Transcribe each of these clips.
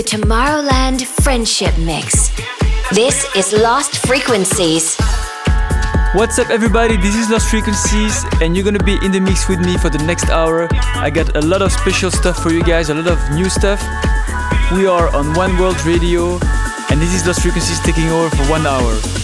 the Tomorrowland Friendship Mix. This is Lost Frequencies. What's up, everybody? This is Lost Frequencies, and you're gonna be in the mix with me for the next hour. I got a lot of special stuff for you guys, a lot of new stuff. We are on One World Radio, and this is Lost Frequencies taking over for one hour.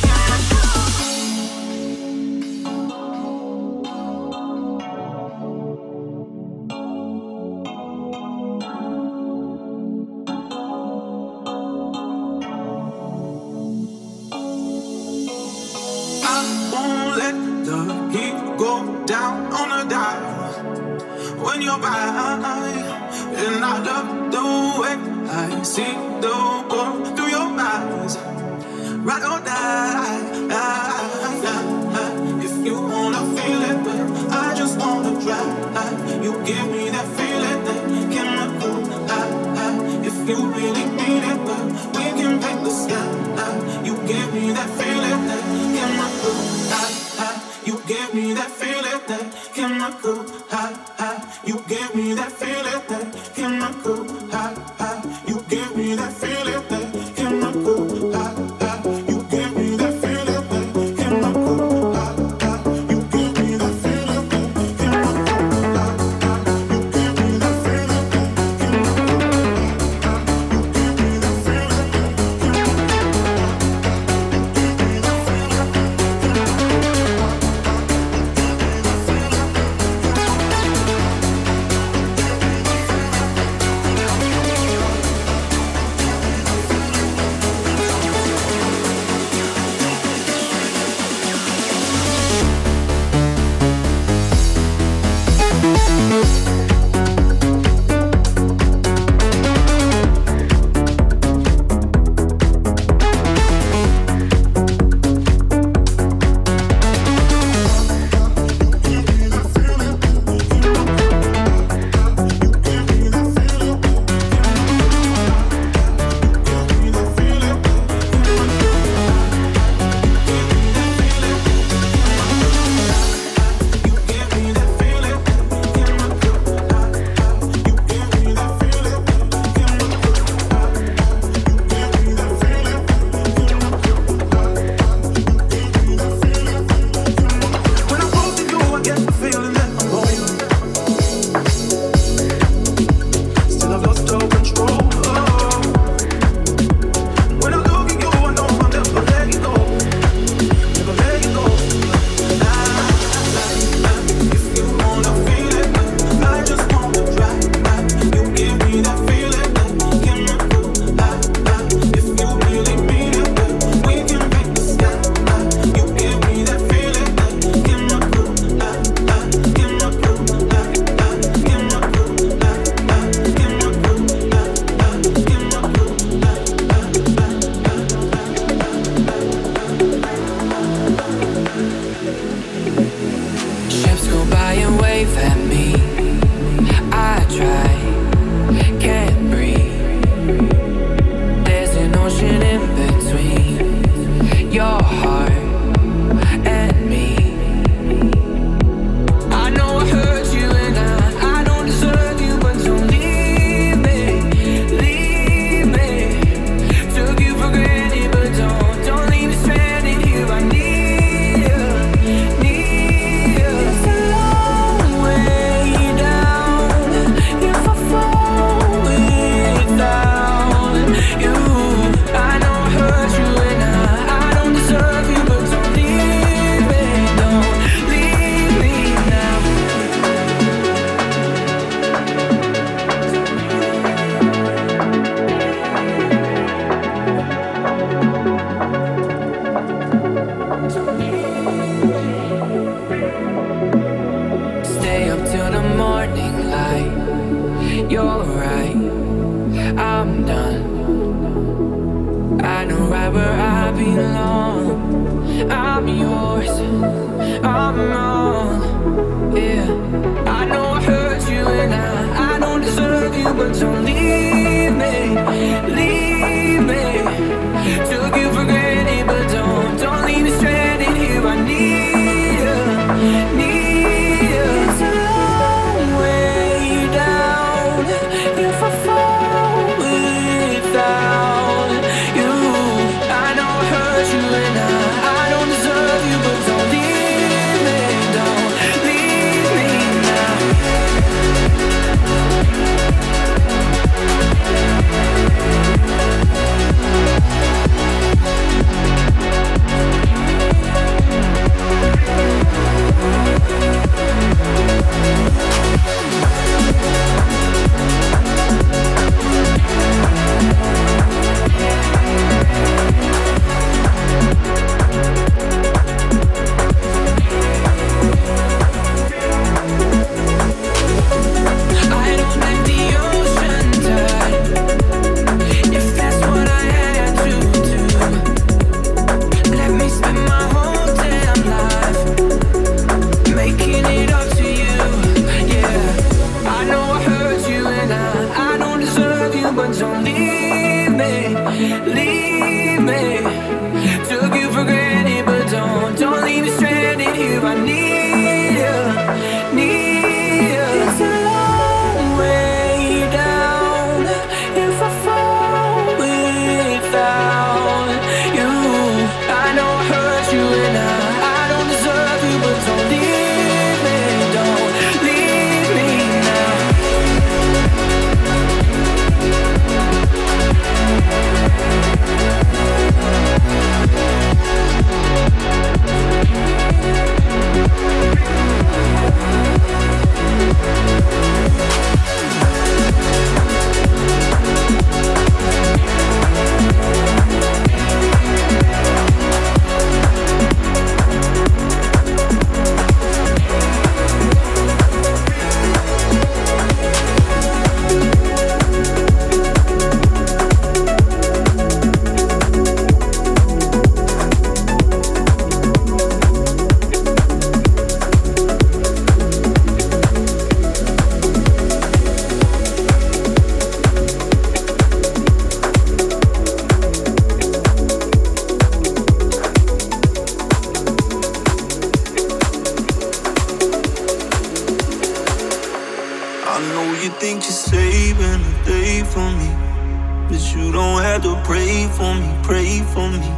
you don't have to pray for me, pray for me.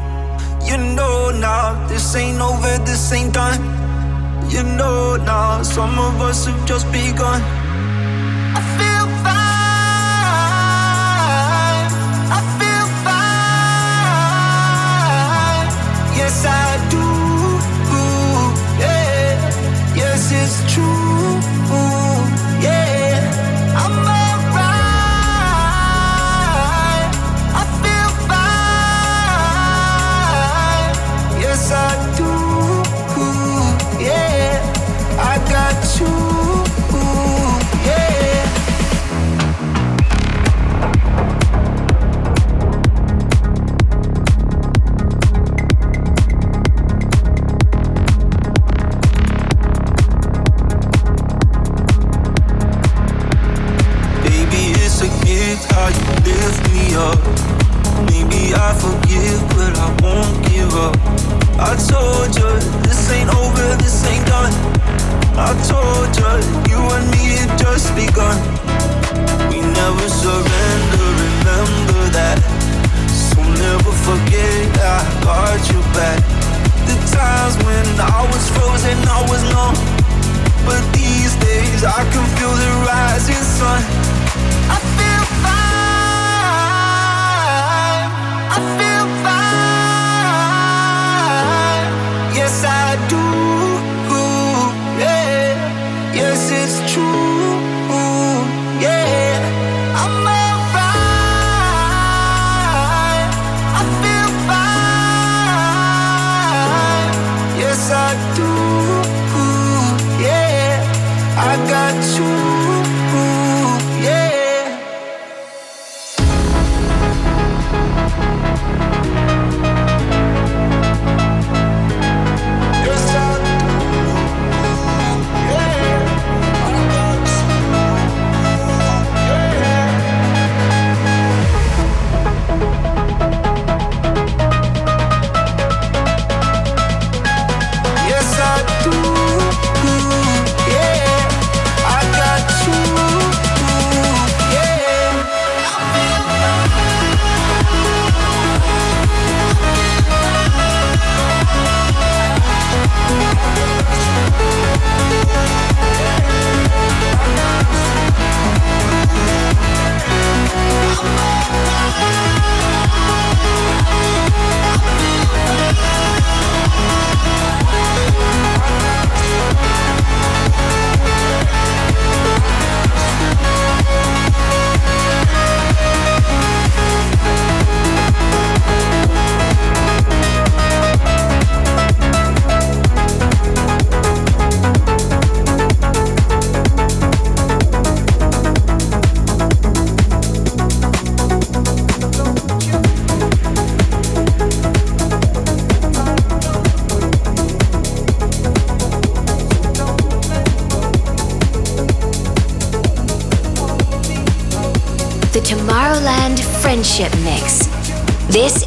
You know now, this ain't over, this ain't done. You know now, some of us have just begun. got you.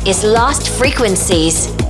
is lost Frequencies.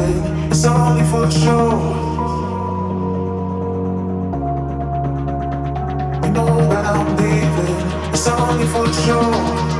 babe. It's only for the show. You know that I'm leaving. It's only for the show.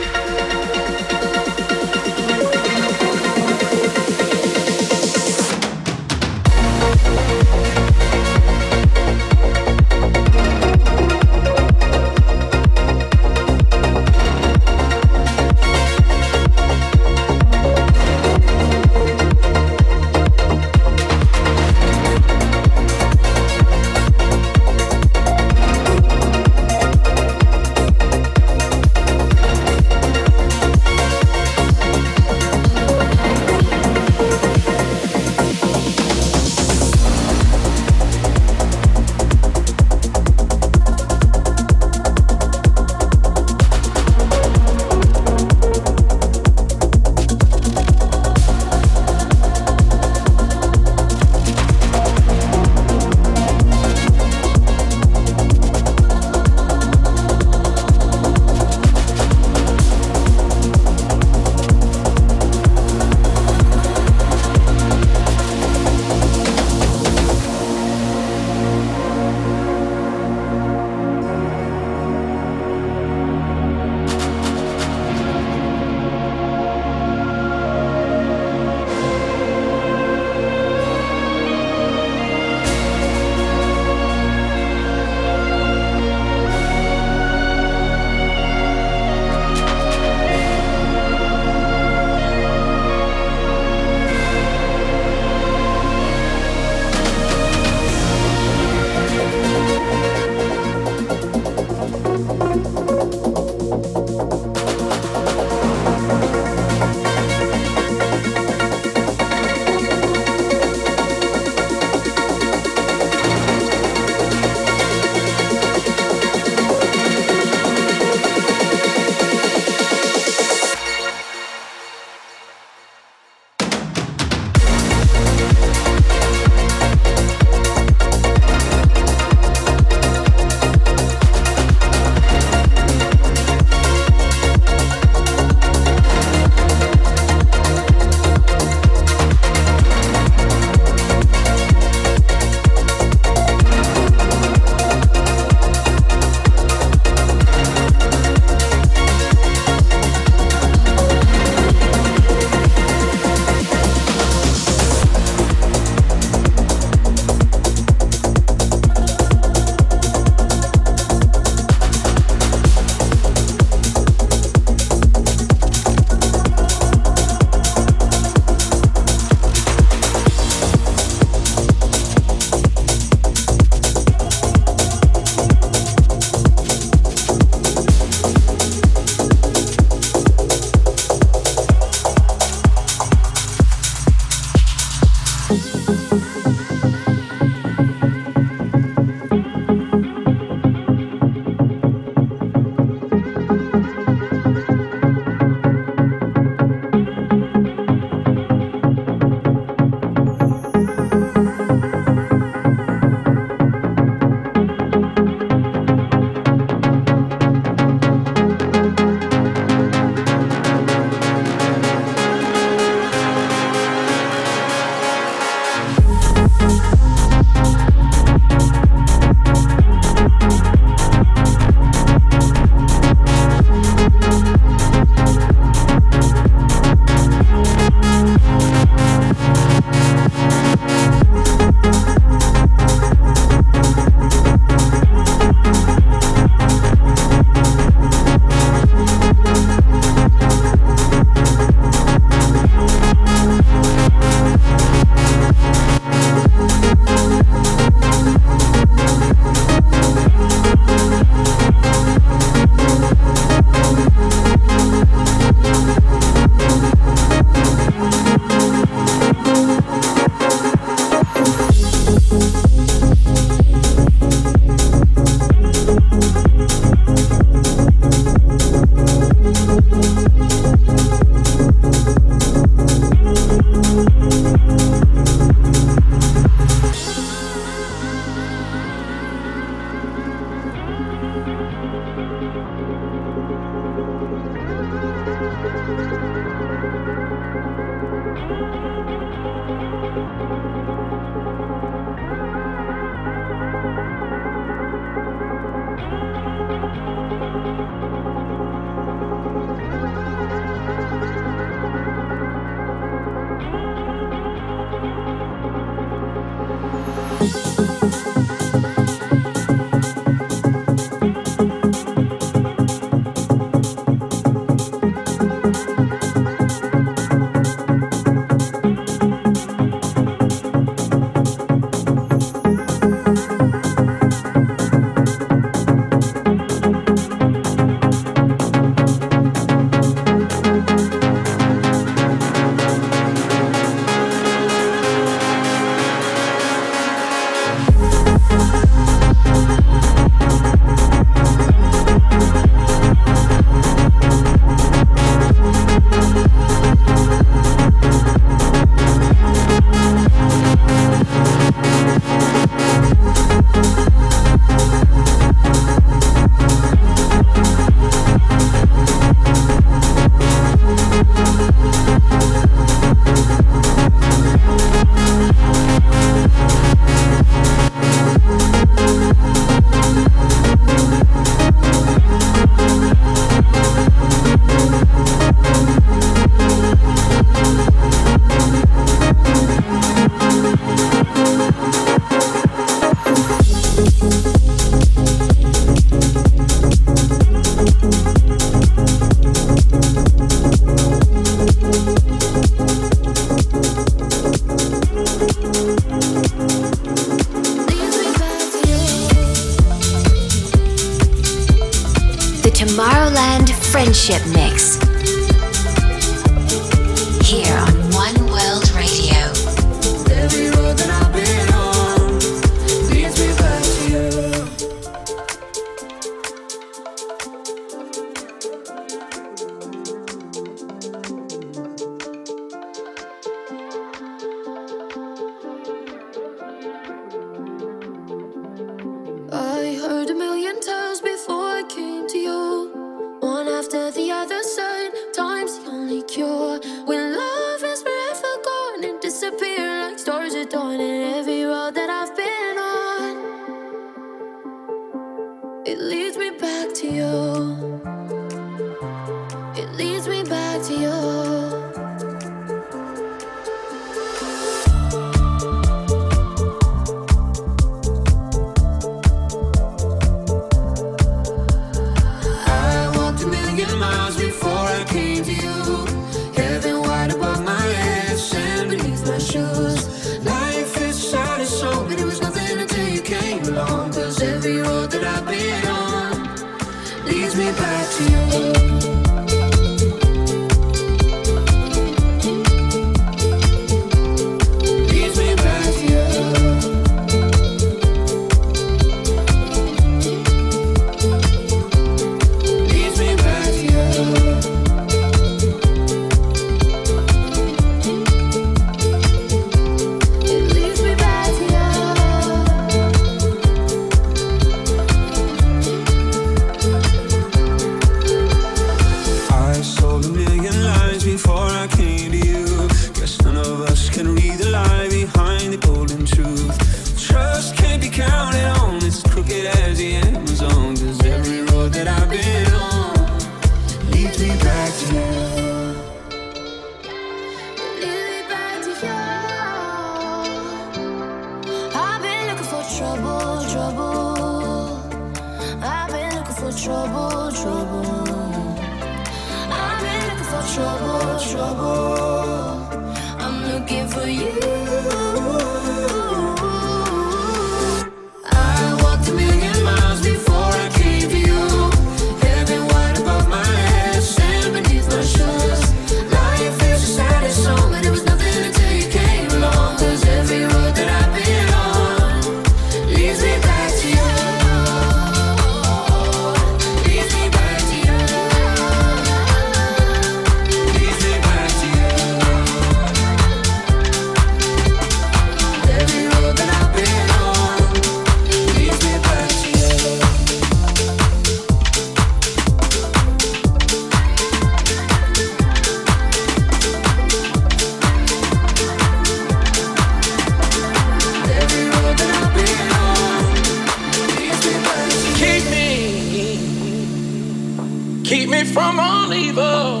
From all evil.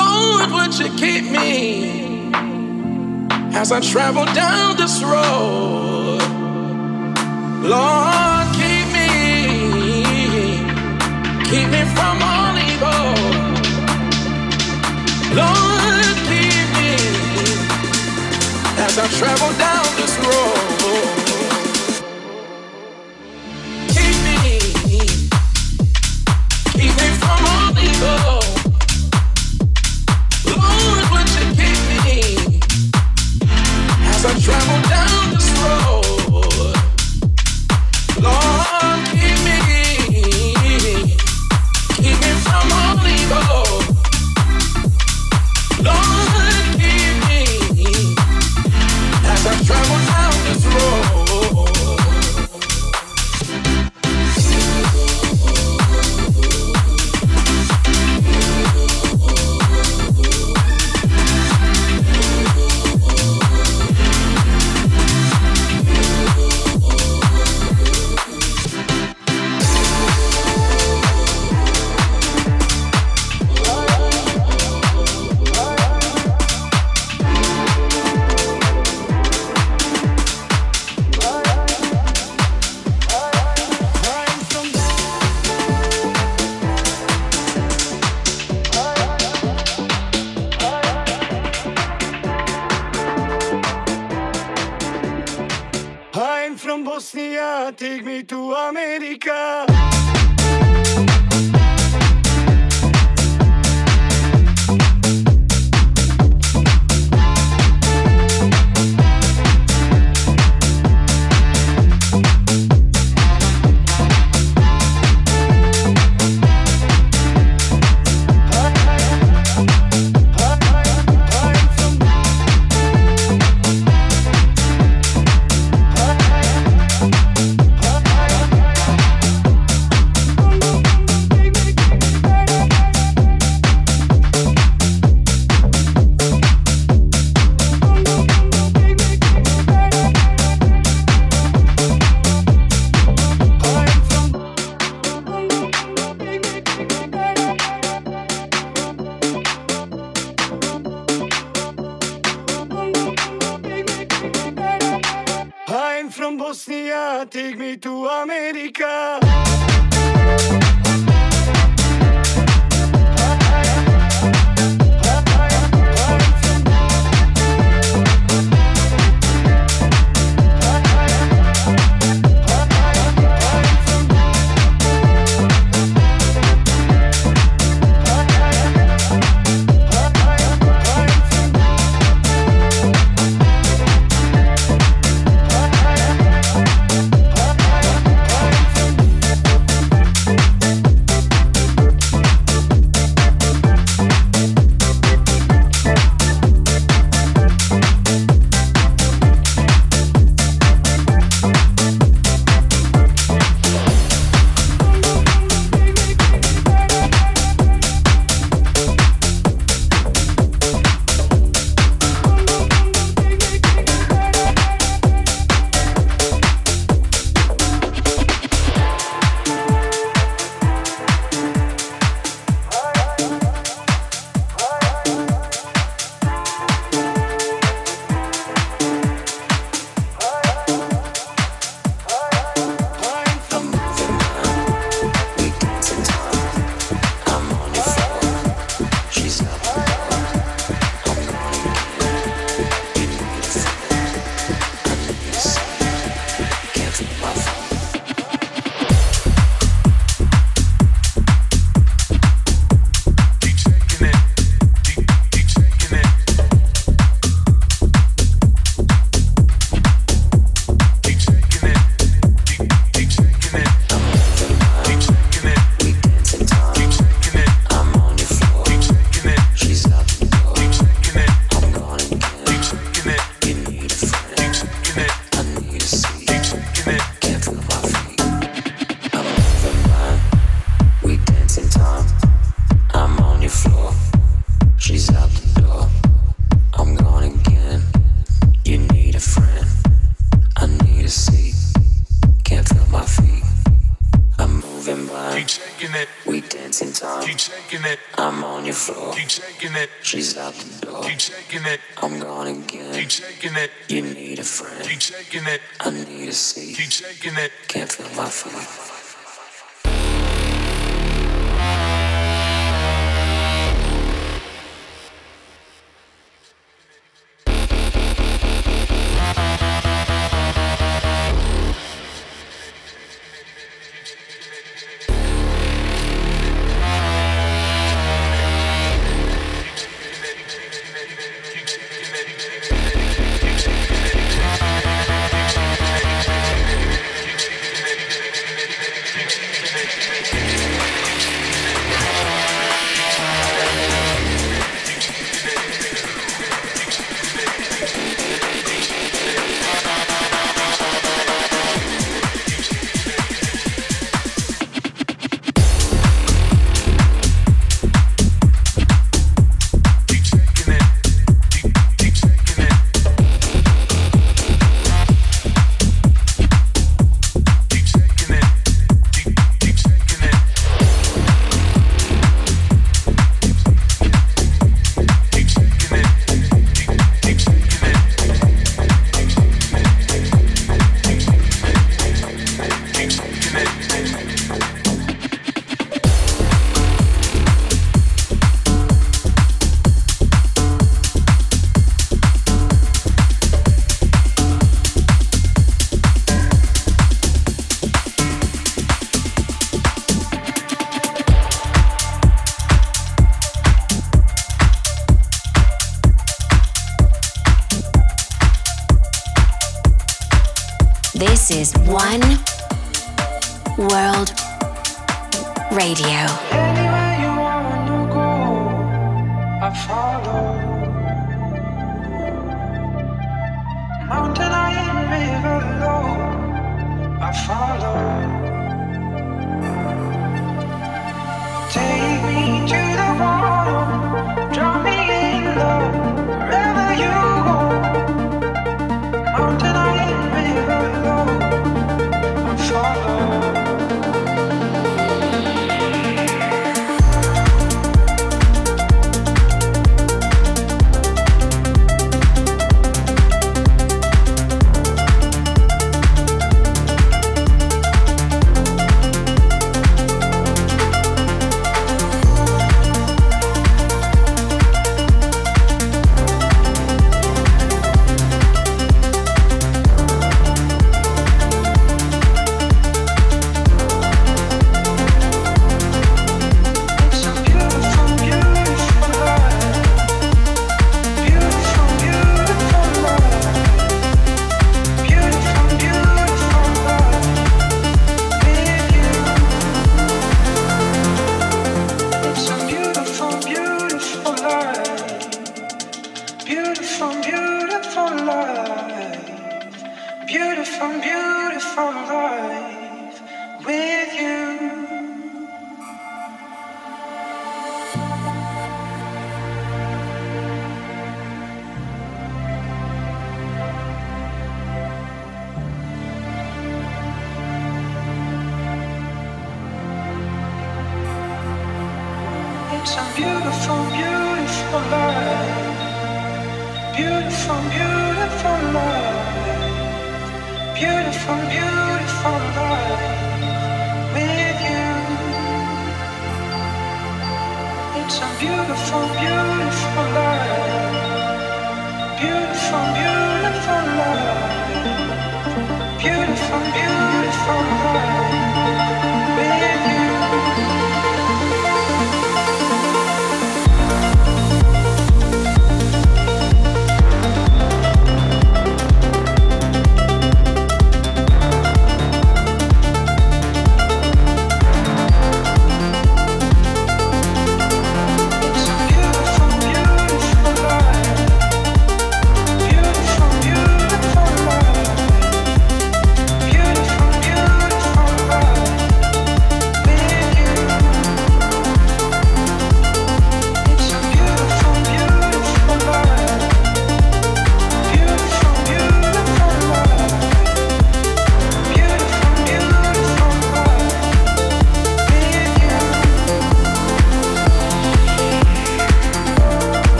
Lord, would you keep me as I travel down this road? Lord, keep me, keep me from all evil. Lord, keep me as I travel down this road.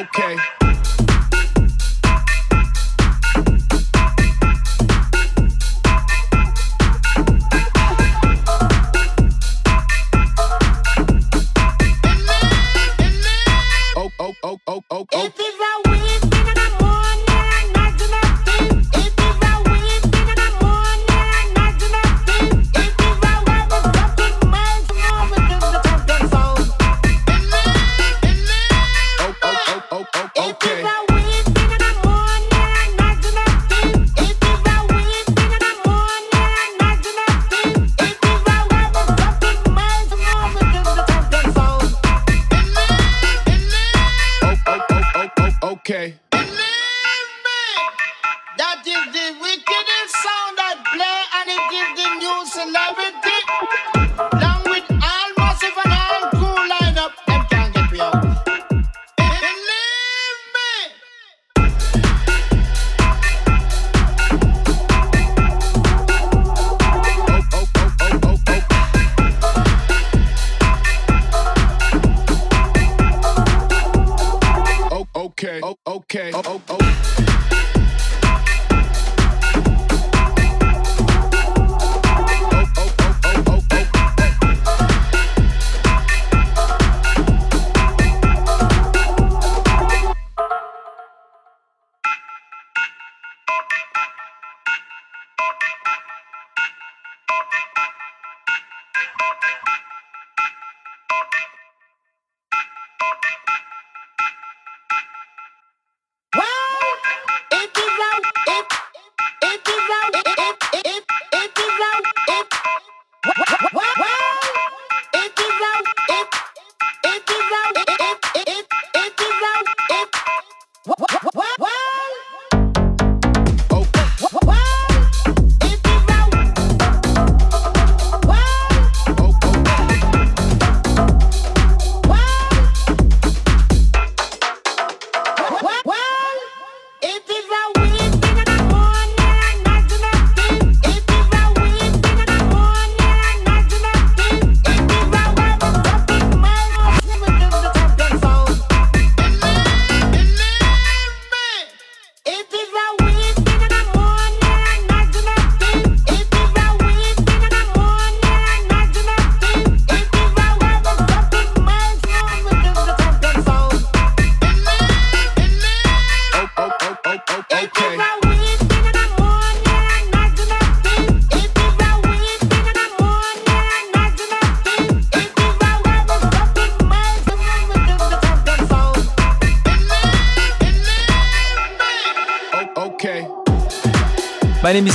Okay.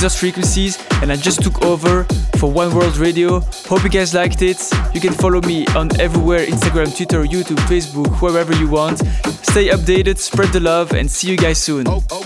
Lost Frequencies, and I just took over for One World Radio. Hope you guys liked it. You can follow me on everywhere Instagram, Twitter, YouTube, Facebook, wherever you want. Stay updated, spread the love, and see you guys soon. oh, oh.